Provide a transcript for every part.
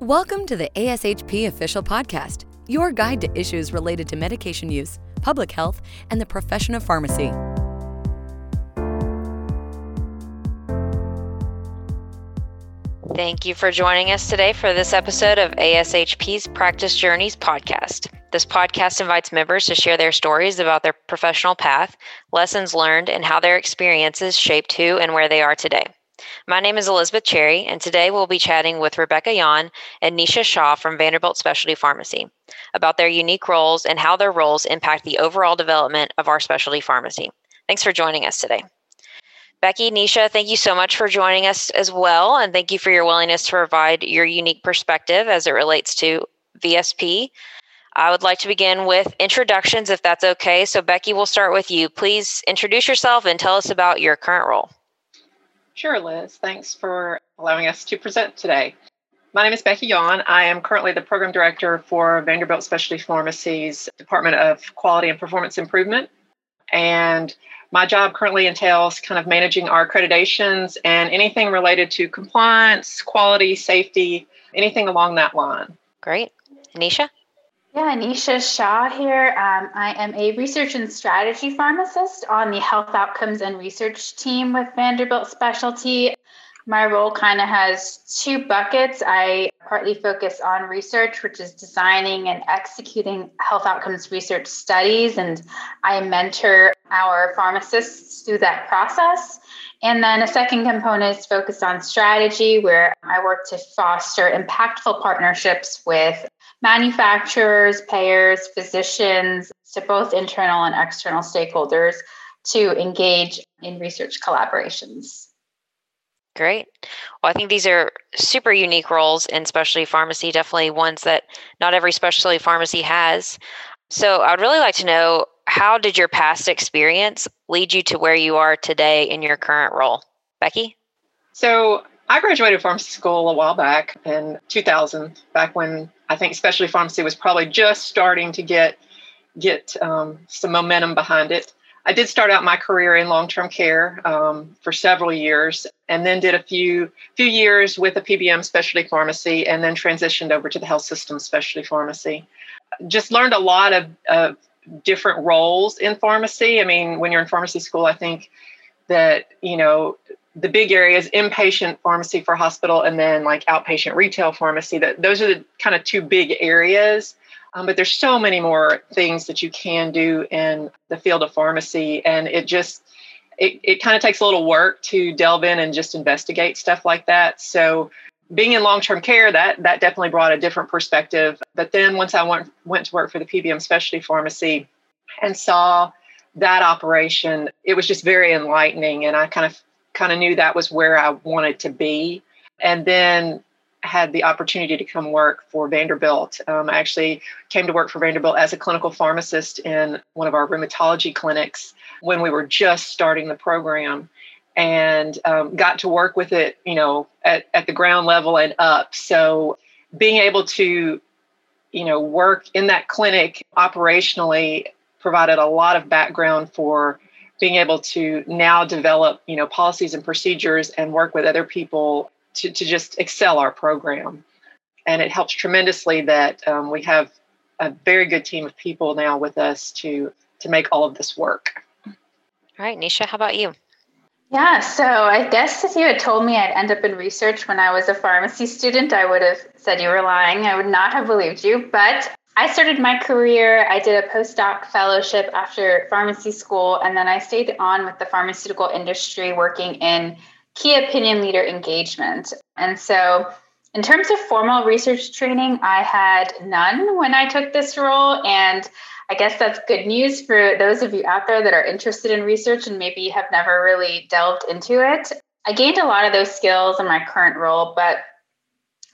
Welcome to the ASHP Official Podcast, your guide to issues related to medication use, public health, and the profession of pharmacy. Thank you for joining us today for this episode of ASHP's Practice Journeys podcast. This podcast invites members to share their stories about their professional path, lessons learned, and how their experiences shaped who and where they are today. My name is Elizabeth Cherry, and today we'll be chatting with Rebecca Yon and Nisha Shah from Vanderbilt Specialty Pharmacy about their unique roles and how their roles impact the overall development of our specialty pharmacy. Thanks for joining us today. Becky, Nisha, thank you so much for joining us as well, and thank you for your willingness to provide your unique perspective as it relates to VSP. I would like to begin with introductions, if that's okay. So, Becky, we'll start with you. Please introduce yourself and tell us about your current role. Sure, Liz. Thanks for allowing us to present today. My name is Becky Yon. I am currently the program director for Vanderbilt Specialty Pharmacy's Department of Quality and Performance Improvement. And my job currently entails kind of managing our accreditations and anything related to compliance, quality, safety, anything along that line. Great. Anisha? Yeah, Anisha Shah here. Um, I am a research and strategy pharmacist on the health outcomes and research team with Vanderbilt Specialty. My role kind of has two buckets. I partly focus on research, which is designing and executing health outcomes research studies, and I mentor our pharmacists through that process. And then a second component is focused on strategy, where I work to foster impactful partnerships with manufacturers, payers, physicians, to both internal and external stakeholders to engage in research collaborations. Great. Well, I think these are super unique roles in specialty pharmacy, definitely ones that not every specialty pharmacy has. So, I would really like to know how did your past experience lead you to where you are today in your current role? Becky? So, I graduated pharmacy school a while back in 2000, back when I think specialty pharmacy was probably just starting to get get um, some momentum behind it. I did start out my career in long-term care um, for several years, and then did a few few years with a PBM specialty pharmacy, and then transitioned over to the health system specialty pharmacy. Just learned a lot of, of different roles in pharmacy. I mean, when you're in pharmacy school, I think that you know the big areas inpatient pharmacy for hospital and then like outpatient retail pharmacy that those are the kind of two big areas. Um, but there's so many more things that you can do in the field of pharmacy and it just it, it kind of takes a little work to delve in and just investigate stuff like that. So being in long-term care that that definitely brought a different perspective. But then once i went went to work for the pbm specialty pharmacy and saw that operation it was just very enlightening and i kind of kind of knew that was where I wanted to be. And then had the opportunity to come work for Vanderbilt. Um, I actually came to work for Vanderbilt as a clinical pharmacist in one of our rheumatology clinics when we were just starting the program and um, got to work with it, you know, at, at the ground level and up. So being able to, you know, work in that clinic operationally provided a lot of background for being able to now develop you know policies and procedures and work with other people to, to just excel our program and it helps tremendously that um, we have a very good team of people now with us to to make all of this work all right nisha how about you yeah, so I guess if you had told me I'd end up in research when I was a pharmacy student, I would have said you were lying. I would not have believed you. But I started my career, I did a postdoc fellowship after pharmacy school, and then I stayed on with the pharmaceutical industry working in key opinion leader engagement. And so, in terms of formal research training, I had none when I took this role. And I guess that's good news for those of you out there that are interested in research and maybe have never really delved into it. I gained a lot of those skills in my current role, but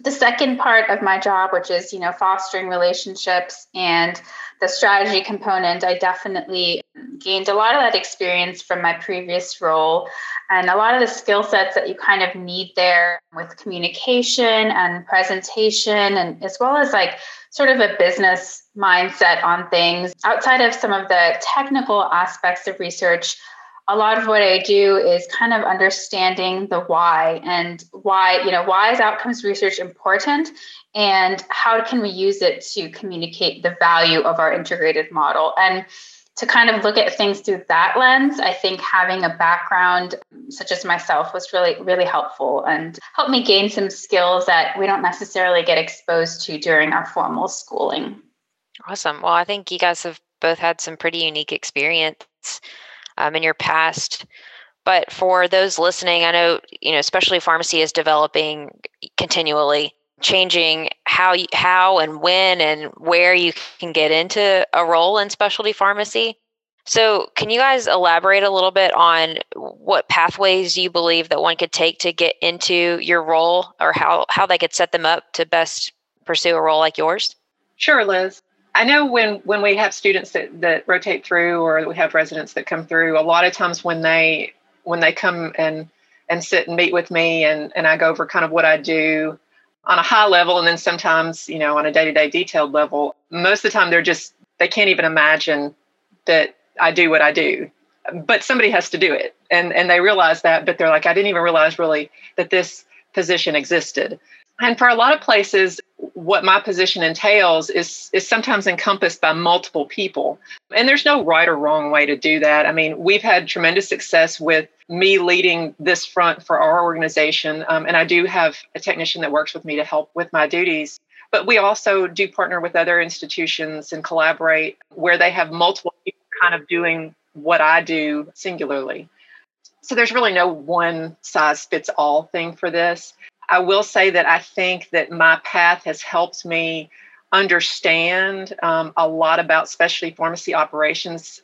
the second part of my job which is you know fostering relationships and the strategy component i definitely gained a lot of that experience from my previous role. And a lot of the skill sets that you kind of need there with communication and presentation and as well as like sort of a business mindset on things. Outside of some of the technical aspects of research a lot of what I do is kind of understanding the why and why, you know, why is outcomes research important and how can we use it to communicate the value of our integrated model. And to kind of look at things through that lens, I think having a background such as myself was really, really helpful and helped me gain some skills that we don't necessarily get exposed to during our formal schooling. Awesome. Well, I think you guys have both had some pretty unique experience um, in your past. But for those listening, I know, you know, especially pharmacy is developing continually, changing how you, how and when and where you can get into a role in specialty pharmacy. So, can you guys elaborate a little bit on what pathways you believe that one could take to get into your role or how, how they could set them up to best pursue a role like yours? Sure, Liz. I know when when we have students that, that rotate through or we have residents that come through, a lot of times when they when they come and and sit and meet with me and, and I go over kind of what I do on a high level and then sometimes, you know, on a day-to-day detailed level, most of the time they're just they can't even imagine that I do what I do. But somebody has to do it. And and they realize that, but they're like, I didn't even realize really that this position existed. And for a lot of places, what my position entails is is sometimes encompassed by multiple people. And there's no right or wrong way to do that. I mean, we've had tremendous success with me leading this front for our organization. Um, and I do have a technician that works with me to help with my duties. But we also do partner with other institutions and collaborate where they have multiple people kind of doing what I do singularly. So there's really no one size fits all thing for this. I will say that I think that my path has helped me understand um, a lot about specialty pharmacy operations,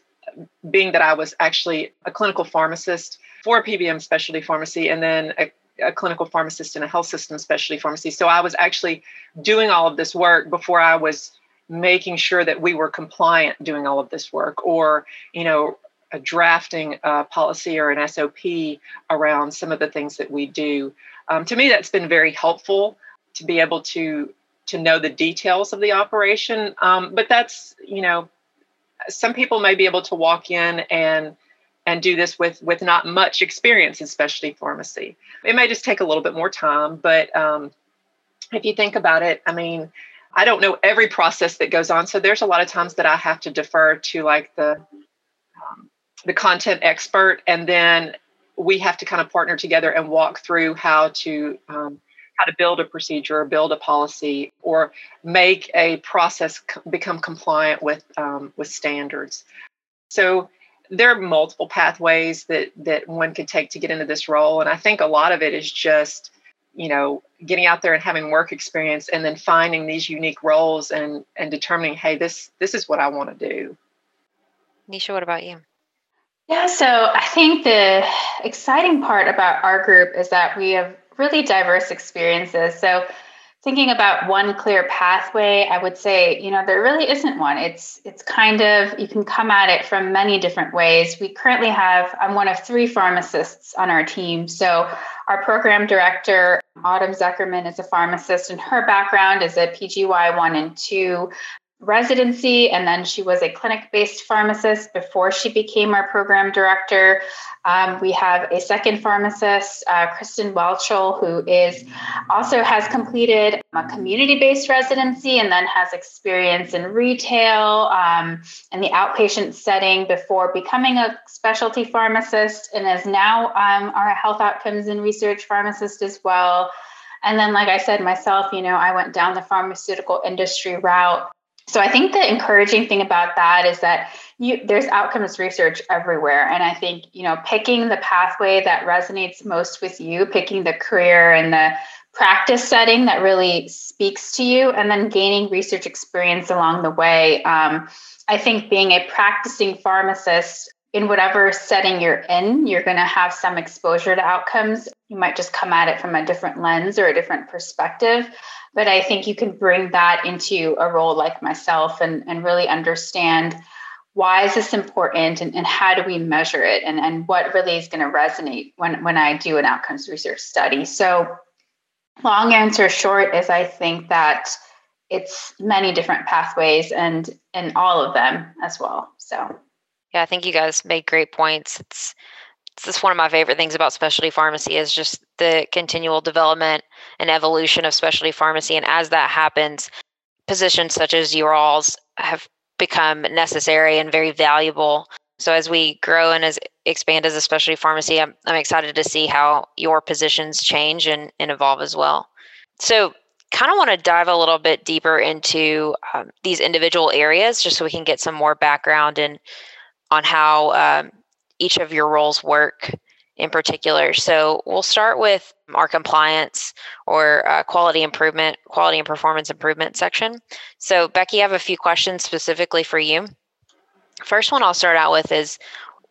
being that I was actually a clinical pharmacist for a PBM specialty pharmacy and then a, a clinical pharmacist in a health system specialty pharmacy. So I was actually doing all of this work before I was making sure that we were compliant doing all of this work or, you know, drafting a policy or an SOP around some of the things that we do. Um, to me, that's been very helpful to be able to to know the details of the operation. Um, but that's you know, some people may be able to walk in and and do this with with not much experience in specialty pharmacy. It may just take a little bit more time, but um, if you think about it, I mean, I don't know every process that goes on, so there's a lot of times that I have to defer to like the um, the content expert, and then we have to kind of partner together and walk through how to um, how to build a procedure or build a policy or make a process become compliant with um, with standards. So there are multiple pathways that that one could take to get into this role, and I think a lot of it is just you know getting out there and having work experience and then finding these unique roles and and determining hey this this is what i want to do nisha what about you yeah, so I think the exciting part about our group is that we have really diverse experiences. So thinking about one clear pathway, I would say, you know, there really isn't one. It's it's kind of you can come at it from many different ways. We currently have I'm one of three pharmacists on our team. So our program director, Autumn Zuckerman, is a pharmacist, and her background is a PGY one and two residency, and then she was a clinic based pharmacist before she became our program director. Um, we have a second pharmacist, uh, Kristen Whelchel, who is also has completed a community based residency and then has experience in retail um, in the outpatient setting before becoming a specialty pharmacist and is now um, our health outcomes and research pharmacist as well. And then, like I said myself, you know, I went down the pharmaceutical industry route so I think the encouraging thing about that is that you there's outcomes research everywhere and I think, you know, picking the pathway that resonates most with you, picking the career and the practice setting that really speaks to you and then gaining research experience along the way. Um, I think being a practicing pharmacist in whatever setting you're in, you're going to have some exposure to outcomes. You might just come at it from a different lens or a different perspective. But I think you can bring that into a role like myself and, and really understand why is this important and, and how do we measure it and, and what really is going to resonate when, when I do an outcomes research study. So long answer short is I think that it's many different pathways and and all of them as well. So Yeah, I think you guys made great points. It's it's just one of my favorite things about specialty pharmacy is just the continual development and evolution of specialty pharmacy. And as that happens, positions such as your all's have become necessary and very valuable. So as we grow and as expand as a specialty pharmacy, I'm, I'm excited to see how your positions change and, and evolve as well. So kind of want to dive a little bit deeper into um, these individual areas just so we can get some more background and on how um, each of your roles work in particular. So we'll start with our compliance or uh, quality improvement, quality and performance improvement section. So Becky, I have a few questions specifically for you. First one I'll start out with is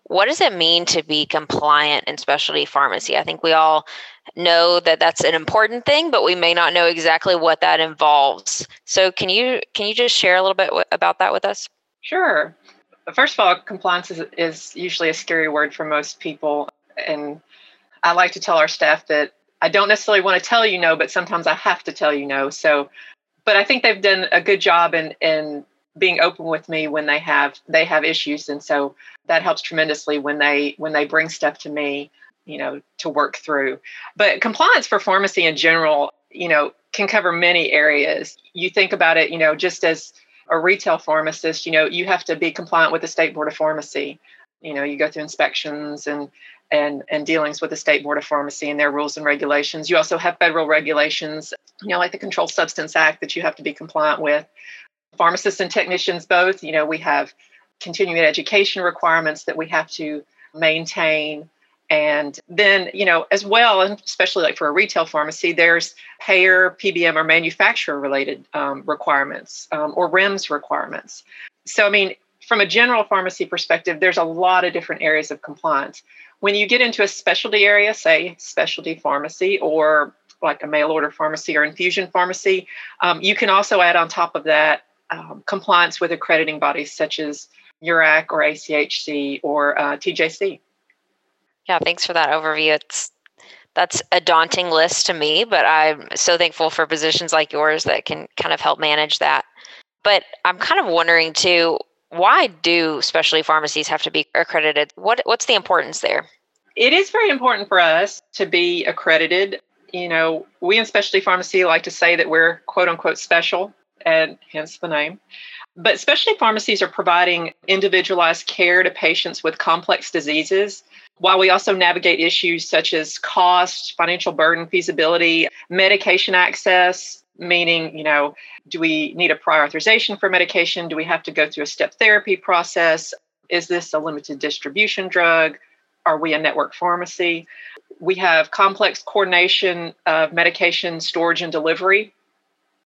what does it mean to be compliant in specialty pharmacy? I think we all know that that's an important thing, but we may not know exactly what that involves. So can you can you just share a little bit w- about that with us? Sure. First of all, compliance is, is usually a scary word for most people. And I like to tell our staff that I don't necessarily want to tell you no, but sometimes I have to tell you no. So, but I think they've done a good job in, in being open with me when they have they have issues and so that helps tremendously when they when they bring stuff to me you know to work through but compliance for pharmacy in general you know can cover many areas you think about it you know just as a retail pharmacist, you know, you have to be compliant with the state board of pharmacy. You know, you go through inspections and and and dealings with the state board of pharmacy and their rules and regulations. You also have federal regulations, you know, like the Controlled Substance Act that you have to be compliant with. Pharmacists and technicians both, you know, we have continuing education requirements that we have to maintain and then, you know, as well, and especially like for a retail pharmacy, there's payer, PBM, or manufacturer related um, requirements um, or REMS requirements. So, I mean, from a general pharmacy perspective, there's a lot of different areas of compliance. When you get into a specialty area, say specialty pharmacy or like a mail order pharmacy or infusion pharmacy, um, you can also add on top of that um, compliance with accrediting bodies such as URAC or ACHC or uh, TJC. Yeah, thanks for that overview. It's that's a daunting list to me, but I'm so thankful for positions like yours that can kind of help manage that. But I'm kind of wondering too, why do specialty pharmacies have to be accredited? What what's the importance there? It is very important for us to be accredited. You know, we in specialty pharmacy like to say that we're quote unquote special, and hence the name. But specialty pharmacies are providing individualized care to patients with complex diseases while we also navigate issues such as cost, financial burden, feasibility, medication access, meaning, you know, do we need a prior authorization for medication? Do we have to go through a step therapy process? Is this a limited distribution drug? Are we a network pharmacy? We have complex coordination of medication storage and delivery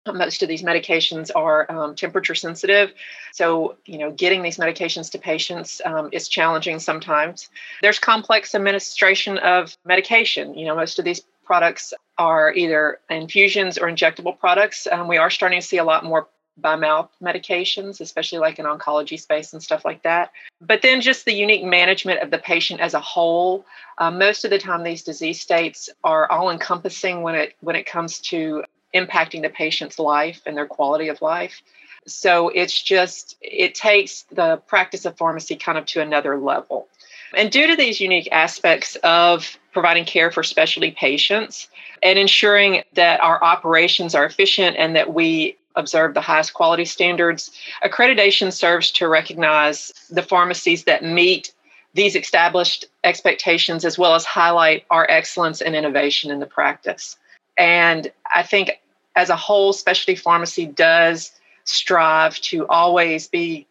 most of these medications are um, temperature sensitive. So, you know, getting these medications to patients um, is challenging sometimes. There's complex administration of medication. You know, most of these products are either infusions or injectable products. Um, we are starting to see a lot more by mouth medications, especially like in oncology space and stuff like that. But then just the unique management of the patient as a whole. Uh, most of the time, these disease states are all encompassing when it when it comes to impacting the patient's life and their quality of life. So it's just, it takes the practice of pharmacy kind of to another level. And due to these unique aspects of providing care for specialty patients and ensuring that our operations are efficient and that we observe the highest quality standards, accreditation serves to recognize the pharmacies that meet these established expectations as well as highlight our excellence and innovation in the practice. And I think as a whole, specialty pharmacy does strive to always be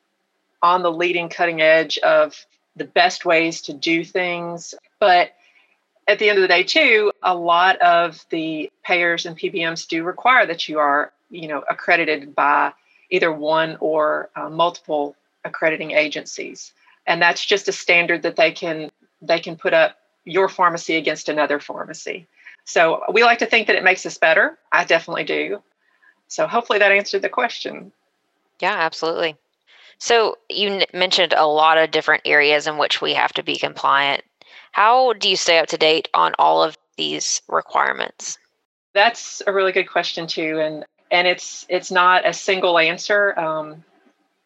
on the leading cutting edge of the best ways to do things. But at the end of the day, too, a lot of the payers and PBMs do require that you are, you know, accredited by either one or uh, multiple accrediting agencies, and that's just a standard that they can they can put up your pharmacy against another pharmacy. So we like to think that it makes us better. I definitely do. So hopefully that answered the question. Yeah, absolutely. So you n- mentioned a lot of different areas in which we have to be compliant. How do you stay up to date on all of these requirements? That's a really good question too, and and it's it's not a single answer. Um,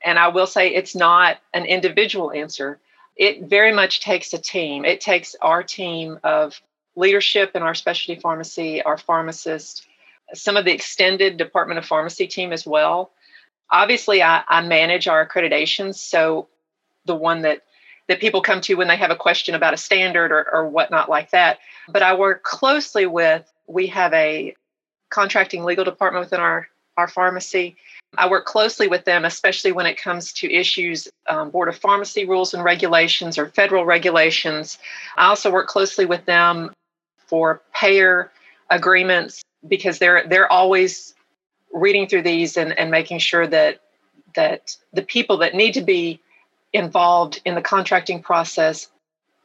and I will say it's not an individual answer. it very much takes a team. It takes our team of leadership in our specialty pharmacy, our pharmacist, some of the extended Department of Pharmacy team as well. Obviously, I, I manage our accreditations. So the one that that people come to when they have a question about a standard or, or whatnot like that. But I work closely with, we have a contracting legal department within our, our pharmacy. I work closely with them, especially when it comes to issues, um, Board of Pharmacy rules and regulations or federal regulations. I also work closely with them for payer agreements because they're they're always reading through these and, and making sure that that the people that need to be involved in the contracting process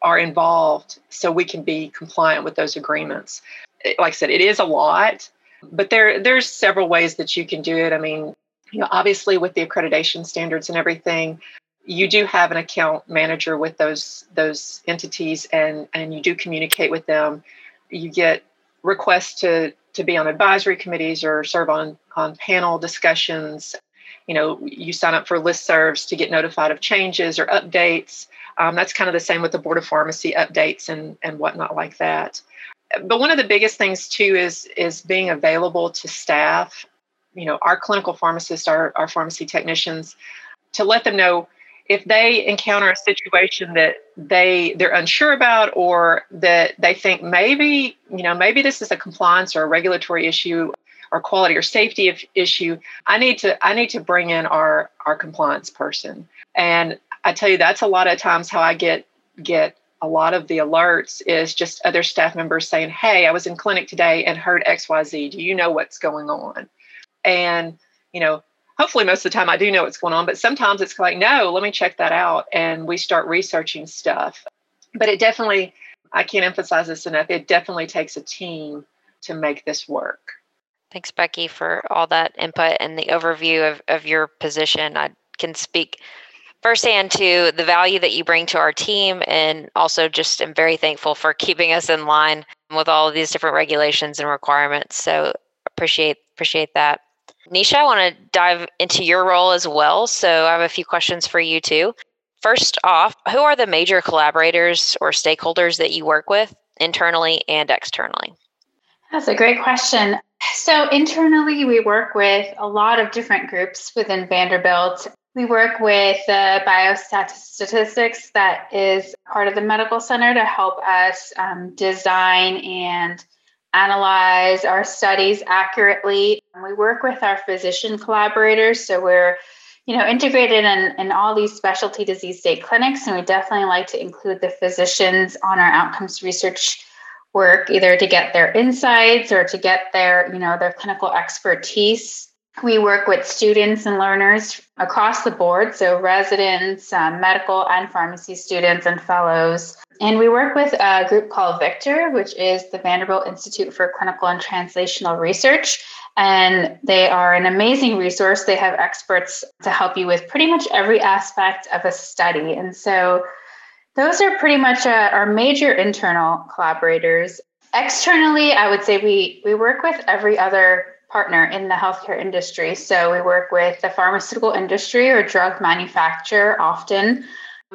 are involved so we can be compliant with those agreements. Like I said, it is a lot, but there there's several ways that you can do it. I mean, you know, obviously with the accreditation standards and everything, you do have an account manager with those those entities and and you do communicate with them. You get requests to to be on advisory committees or serve on on panel discussions. You know you sign up for listservs to get notified of changes or updates. Um, that's kind of the same with the board of pharmacy updates and and whatnot like that. But one of the biggest things too is is being available to staff. You know our clinical pharmacists our, our pharmacy technicians to let them know if they encounter a situation that they they're unsure about or that they think maybe you know maybe this is a compliance or a regulatory issue or quality or safety issue i need to i need to bring in our our compliance person. And i tell you that's a lot of times how i get get a lot of the alerts is just other staff members saying hey i was in clinic today and heard xyz do you know what's going on? And you know hopefully most of the time i do know what's going on but sometimes it's like no let me check that out and we start researching stuff but it definitely i can't emphasize this enough it definitely takes a team to make this work Thanks, Becky, for all that input and the overview of, of your position. I can speak firsthand to the value that you bring to our team and also just am very thankful for keeping us in line with all of these different regulations and requirements. So appreciate appreciate that. Nisha, I want to dive into your role as well. So I have a few questions for you too. First off, who are the major collaborators or stakeholders that you work with internally and externally? That's a great question. So, internally, we work with a lot of different groups within Vanderbilt. We work with the biostatistics that is part of the medical center to help us um, design and analyze our studies accurately. We work with our physician collaborators, so we're you know integrated in, in all these specialty disease state clinics, and we definitely like to include the physicians on our outcomes research work either to get their insights or to get their you know their clinical expertise we work with students and learners across the board so residents um, medical and pharmacy students and fellows. And we work with a group called VICTR which is the vanderbilt institute for clinical and translational research. And they are an amazing resource. They have experts to help you with pretty much every aspect of a study. And so those are pretty much uh, our major internal collaborators. Externally, I would say we we work with every other partner in the healthcare industry. So we work with the pharmaceutical industry or drug manufacturer often.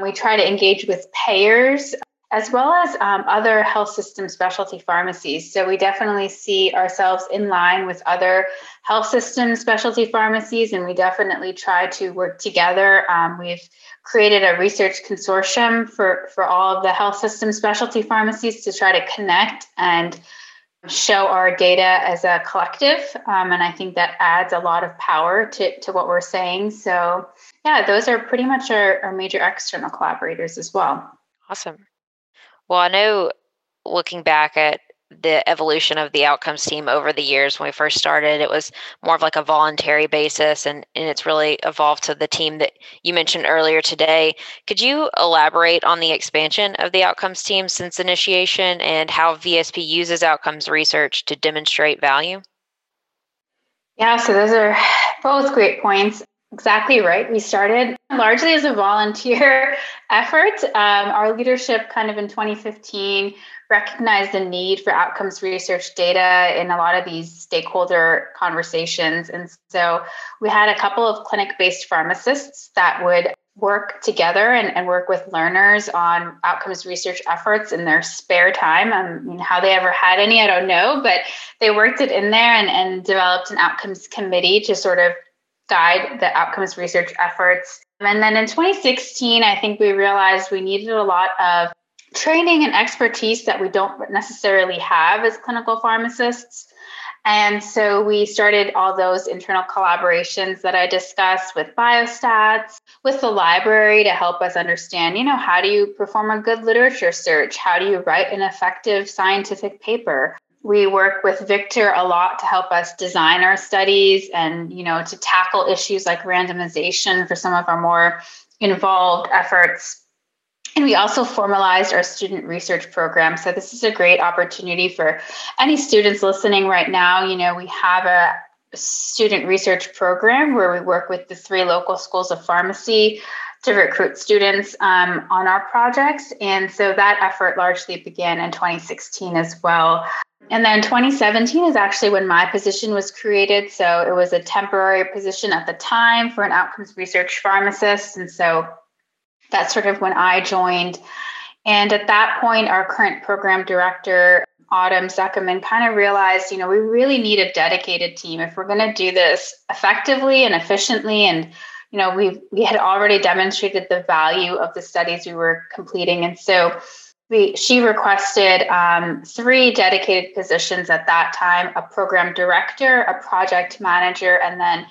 We try to engage with payers as well as um, other health system specialty pharmacies. So we definitely see ourselves in line with other health system specialty pharmacies, and we definitely try to work together. Um, we've created a research consortium for, for all of the health system specialty pharmacies to try to connect and show our data as a collective. Um, and I think that adds a lot of power to, to what we're saying. So, yeah, those are pretty much our, our major external collaborators as well. Awesome. Well, I know looking back at the evolution of the outcomes team over the years when we first started it was more of like a voluntary basis and, and it's really evolved to the team that you mentioned earlier today could you elaborate on the expansion of the outcomes team since initiation and how vsp uses outcomes research to demonstrate value yeah so those are both great points Exactly right. We started largely as a volunteer effort. Um, our leadership, kind of in 2015, recognized the need for outcomes research data in a lot of these stakeholder conversations. And so we had a couple of clinic based pharmacists that would work together and, and work with learners on outcomes research efforts in their spare time. I mean, how they ever had any, I don't know, but they worked it in there and, and developed an outcomes committee to sort of guide the outcomes research efforts. And then in 2016, I think we realized we needed a lot of training and expertise that we don't necessarily have as clinical pharmacists. And so we started all those internal collaborations that I discussed with biostats, with the library to help us understand, you know, how do you perform a good literature search? How do you write an effective scientific paper? We work with VICTR a lot to help us design our studies and, you know, to tackle issues like randomization for some of our more involved efforts and we also formalized our student research program. So this is a great opportunity for any students listening right now. You know, we have a student research program where we work with the three local schools of pharmacy to recruit students um, on our projects. And so that effort largely began in 2016 as well. And then 2017 is actually when my position was created. So it was a temporary position at the time for an outcomes research pharmacist. And so that's sort of when I joined. And at that point, our current program director, Autumn Zuckerman, kind of realized, you know, we really need a dedicated team if we're going to do this effectively and efficiently. And, you know, we we had already demonstrated the value of the studies we were completing, and so we she requested um, three dedicated positions at that time: a program director, a project manager, and then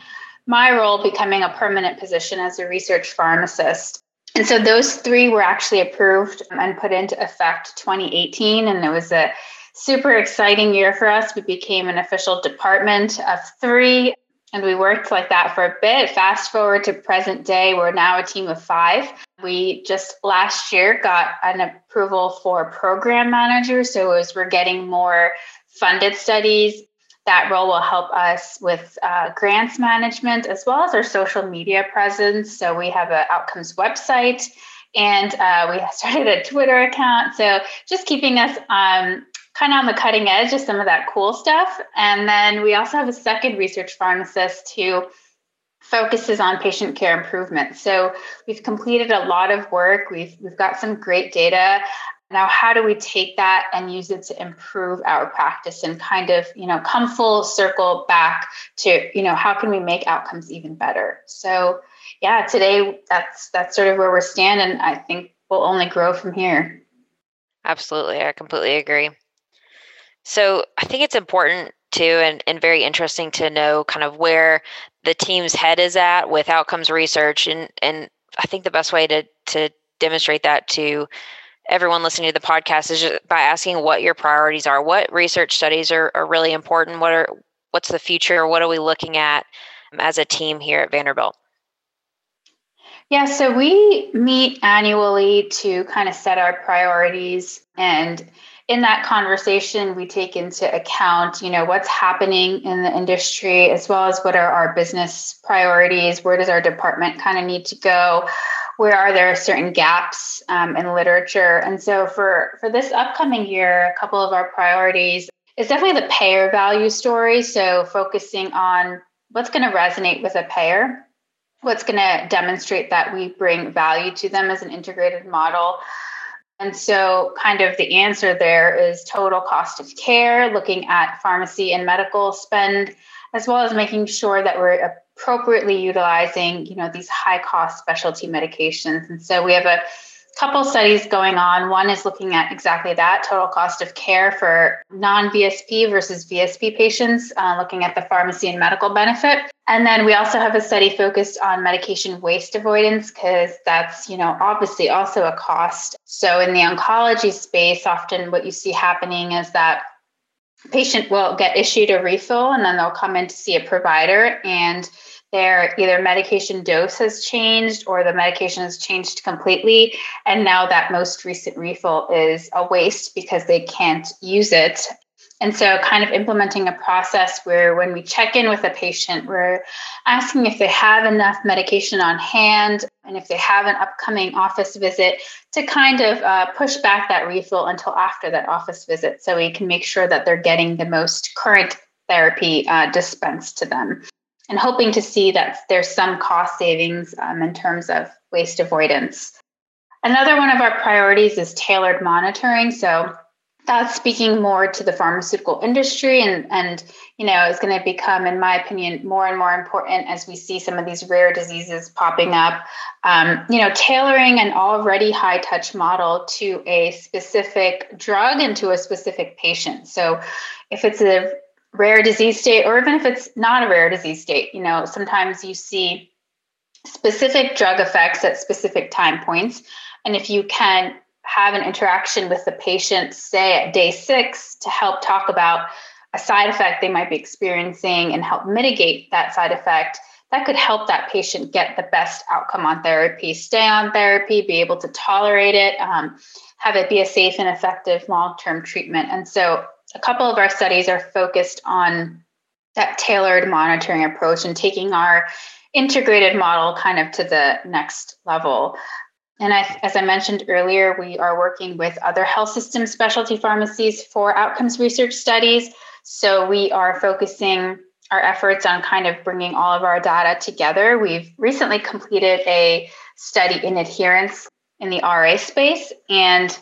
my role becoming a permanent position as a research pharmacist. And so those three were actually approved and put into effect 2018. And it was a super exciting year for us. We became an official department of three, and we worked like that for a bit. Fast forward to present day, we're now a team of five. We just last year got an approval for program manager. So as we're getting more funded studies, that role will help us with uh, grants management as well as our social media presence. So we have an outcomes website and uh, we started a Twitter account. So just keeping us um, kind of on the cutting edge of some of that cool stuff. And then we also have a second research pharmacist who focuses on patient care improvement. So we've completed a lot of work. We've we've got some great data now how do we take that and use it to improve our practice and kind of you know come full circle back to you know how can we make outcomes even better? So yeah today that's that's sort of where we're standing and i think we'll only grow from here. Absolutely. I completely agree. So i think it's important too and, and very interesting to know kind of where the team's head is at with outcomes research and and i think the best way to to demonstrate that to everyone listening to the podcast is just by asking what your priorities are. What research studies are, are really important? What are what's the future? What are we looking at um, as a team here at Vanderbilt? Yeah, so we meet annually to kind of set our priorities and in that conversation we take into account you know what's happening in the industry as well as what are our business priorities where does our department kind of need to go where are there certain gaps um, in literature? And so for for this upcoming year, a couple of our priorities is definitely the payer value story. So focusing on what's going to resonate with a payer, what's going to demonstrate that we bring value to them as an integrated model. And so, kind of the answer there is total cost of care, looking at pharmacy and medical spend, as well as making sure that we're appropriately utilizing, you know, these high cost specialty medications. And so we have a couple studies going on. One is looking at exactly that total cost of care for non VSP versus VSP patients, uh, looking at the pharmacy and medical benefit. And then we also have a study focused on medication waste avoidance because that's, you know, obviously also a cost. So in the oncology space, often what you see happening is that patient will get issued a refill and then they'll come in to see a provider and their either medication dose has changed or the medication has changed completely and now that most recent refill is a waste because they can't use it and so, kind of implementing a process where when we check in with a patient, we're asking if they have enough medication on hand and if they have an upcoming office visit to kind of uh, push back that refill until after that office visit so we can make sure that they're getting the most current therapy uh, dispensed to them. And hoping to see that there's some cost savings um, in terms of waste avoidance. Another one of our priorities is tailored monitoring. So that's speaking more to the pharmaceutical industry and and you know is going to become in my opinion more and more important as we see some of these rare diseases popping up. Um, you know tailoring an already high touch model to a specific drug and to a specific patient. So if it's a rare disease state or even if it's not a rare disease state you know sometimes you see specific drug effects at specific time points. And if you can have an interaction with the patient, say at day six, to help talk about a side effect they might be experiencing and help mitigate that side effect, that could help that patient get the best outcome on therapy, stay on therapy, be able to tolerate it, um, have it be a safe and effective long term treatment. And so, a couple of our studies are focused on that tailored monitoring approach and taking our integrated model kind of to the next level. And as I mentioned earlier, we are working with other health system specialty pharmacies for outcomes research studies. So we are focusing our efforts on kind of bringing all of our data together. We've recently completed a study in adherence in the RA space and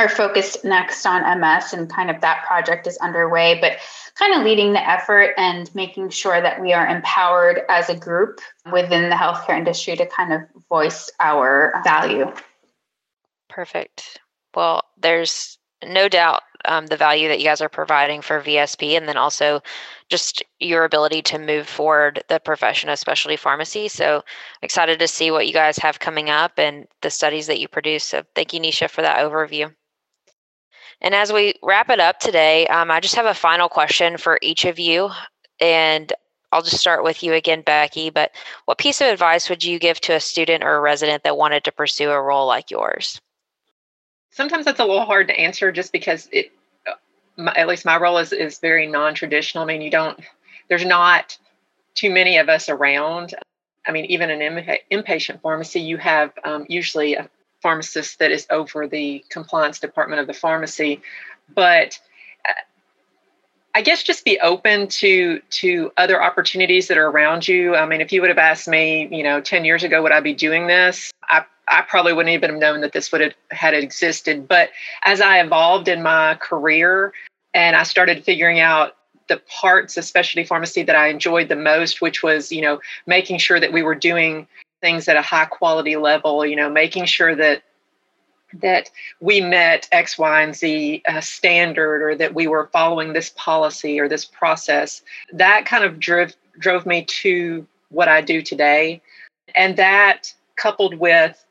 are focused next on MS, and kind of that project is underway. But kind of leading the effort and making sure that we are empowered as a group within the healthcare industry to kind of voice our value. Perfect. Well, there's no doubt um, the value that you guys are providing for VSP, and then also just your ability to move forward the profession of specialty pharmacy. So excited to see what you guys have coming up and the studies that you produce. So thank you, Nisha, for that overview. And as we wrap it up today, um, I just have a final question for each of you. And I'll just start with you again, Becky. But what piece of advice would you give to a student or a resident that wanted to pursue a role like yours? Sometimes that's a little hard to answer just because it, my, at least my role is, is very non traditional. I mean, you don't, there's not too many of us around. I mean, even an inpatient pharmacy, you have um, usually a pharmacist that is over the compliance department of the pharmacy. But uh, I guess just be open to to other opportunities that are around you. I mean, if you would have asked me, you know, 10 years ago, would I be doing this? I, I probably wouldn't even have known that this would have had existed. But as I evolved in my career and I started figuring out the parts of specialty pharmacy that I enjoyed the most, which was, you know, making sure that we were doing things at a high quality level you know making sure that that we met x y and z uh, standard or that we were following this policy or this process. That kind of drove drove me to what i do today. And that coupled with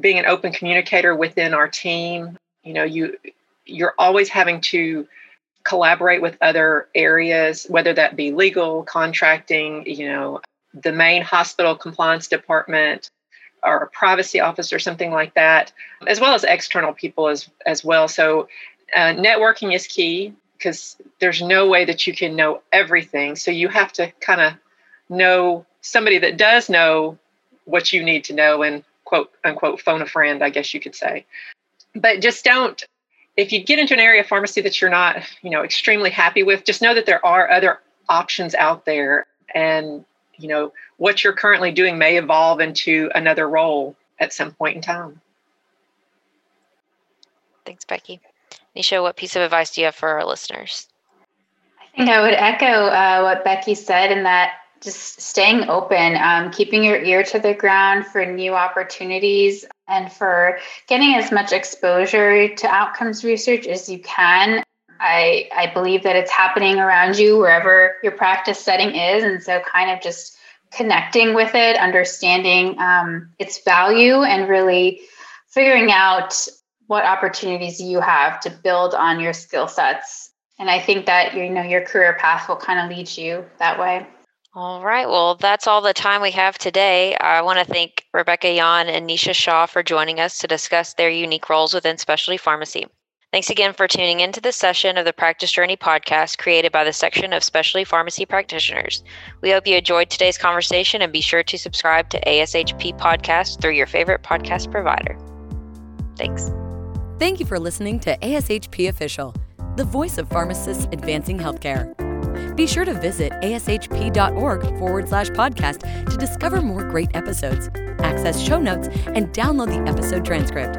being an open communicator within our team you know you you're always having to collaborate with other areas whether that be legal contracting you know the main hospital compliance department or a privacy office or something like that, as well as external people as, as well. So, uh, networking is key because there's no way that you can know everything. So, you have to kind of know somebody that does know what you need to know and quote unquote phone a friend, I guess you could say. But just don't if you get into an area of pharmacy that you're not, you know, extremely happy with, just know that there are other options out there and you know what you're currently doing may evolve into another role at some point in time. Thanks becky. Nisha what piece of advice do you have for our listeners? I think i would echo uh, what becky said in that just staying open um, keeping your ear to the ground for new opportunities and for getting as much exposure to outcomes research as you can I, I believe that it's happening around you wherever your practice setting is. And so, kind of just connecting with it, understanding um, its value, and really figuring out what opportunities you have to build on your skill sets. And I think that you know your career path will kind of lead you that way. All right. Well, that's all the time we have today. I want to thank Rebecca Yan and Nisha Shah for joining us to discuss their unique roles within specialty pharmacy. Thanks again for tuning into this session of the Practice Journey podcast created by the section of specialty pharmacy practitioners. We hope you enjoyed today's conversation and be sure to subscribe to ASHP Podcast through your favorite podcast provider. Thanks. Thank you for listening to ASHP Official, the voice of pharmacists advancing healthcare. Be sure to visit ashp.org forward slash podcast to discover more great episodes, access show notes, and download the episode transcript.